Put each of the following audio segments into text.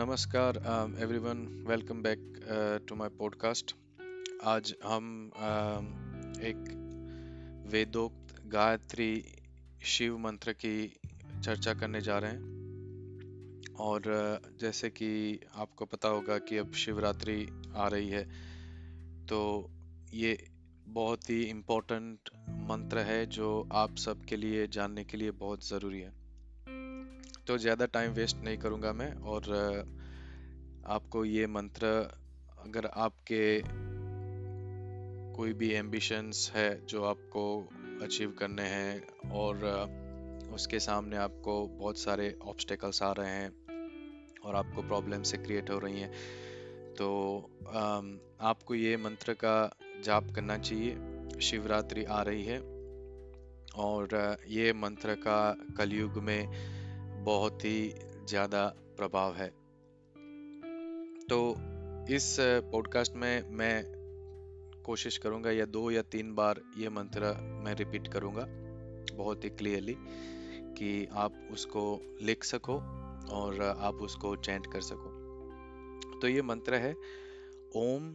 नमस्कार everyone welcome back to my podcast आज हम um, एक वेदोक्त गायत्री शिव मंत्र की चर्चा करने जा रहे हैं। और uh, जैसे कि आपको पता होगा कि अब शिवरात्रि आ रही है तो ये बहुत ही इम्पोर्टेंट मंत्र है जो आप सबके लिए जानने के लिए बहुत ज़रूरी है। तो ज़्यादा टाइम वेस्ट नहीं करूँगा मैं और आपको ये मंत्र, अगर आपके कोई भी एम्बिशंस है जो आपको अचीव करने हैं और उसके सामने आपको बहुत सारे ऑब्स्टेकल्स आ रहे हैं और आपको प्रॉब्लम से क्रिएट हो रही हैं तो आपको ये मंत्र का जाप करना चाहिए। शिवरात्रि आ रही है और ये मंत्र का कलयुग में बहुत ही ज़्यादा प्रभाव है। तो इस पॉडकास्ट में मैं कोशिश करूँगा या दो या तीन बार ये मंत्र मैं रिपीट करूँगा, बहुत ही क्लियरली कि आप उसको लिख सको और आप उसको चैंट कर सको। तो ये मंत्र है, ओम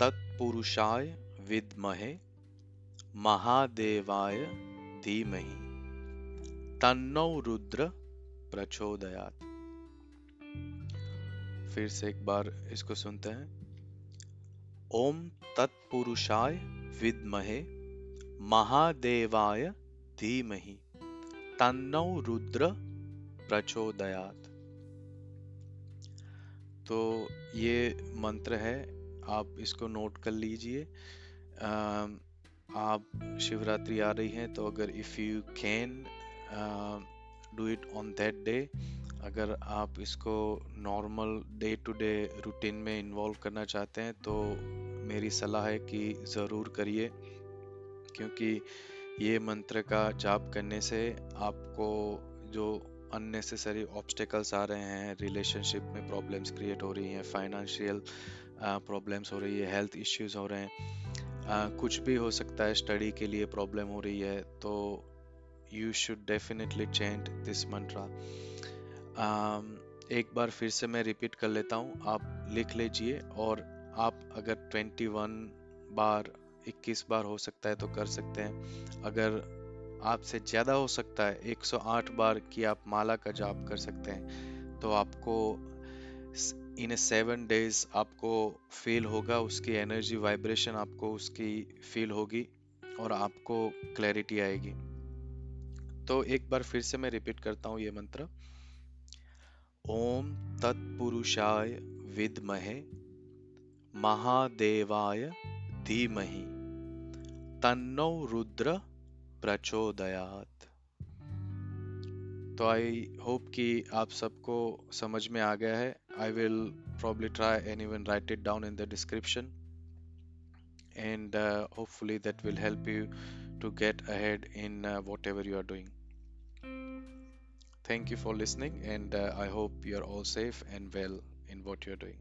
तत्पुरुषाय विद्महे महादेवाय धीमहि, तन्नो रुद्र प्रचोदयात। फिर से एक बार इसको सुनते हैं। ओम तत्पुरुषाय विद्महे, महादेवाय धीमहि, तन्नो रुद्र प्रचोदयात। तो ये मंत्र है, आप इसको नोट कर लीजिए। आप शिवरात्रि आ रही है तो अगर if you can do it on that day अगर आप इसको normal day to day routine में इन्वॉल्व करना चाहते हैं तो मेरी सलाह है कि ज़रूर करिए क्योंकि ये मंत्र का जाप करने से आपको जो अननेसेसरी ऑब्स्टेकल्स आ रहे हैं रिलेशनशिप में प्रॉब्लम्स क्रिएट हो रही हैं फाइनेंशियल प्रॉब्लम्स हो रही है हेल्थ इश्यूज़ हो रहे हैं uh, कुछ भी हो सकता है स्टडी के लिए प्रॉब्लम हो रही है तो you should definitely chant this um, एक बार फिर से मैं रिपीट कर लेता हूँ। आप लिख लीजिए और आप अगर 21 बार 21 बार हो सकता है तो कर सकते हैं। अगर आपसे ज़्यादा हो सकता है 108 बार की आप माला का जाप कर सकते हैं तो आपको इन सेवन डेज़ आपको फील होगा उसकी एनर्जी वाइब्रेशन आपको उसकी फील होगी और आपको क्लैरिटी आएगी। तो एक बार फिर से मैं रिपीट करता हूँ ये मंत्र। ओम तत्पुरुषाय विद्महे, महादेवाय धीमहि, तन्नो रुद्र प्रचोदयात। तो आई होप कि आप सबको समझ में आ गया है। I will probably try any one write it down in the description and hopefully that will help you to get ahead in whatever you are doing Thank you for listening, and uh, I hope you're all safe and well in what you're doing.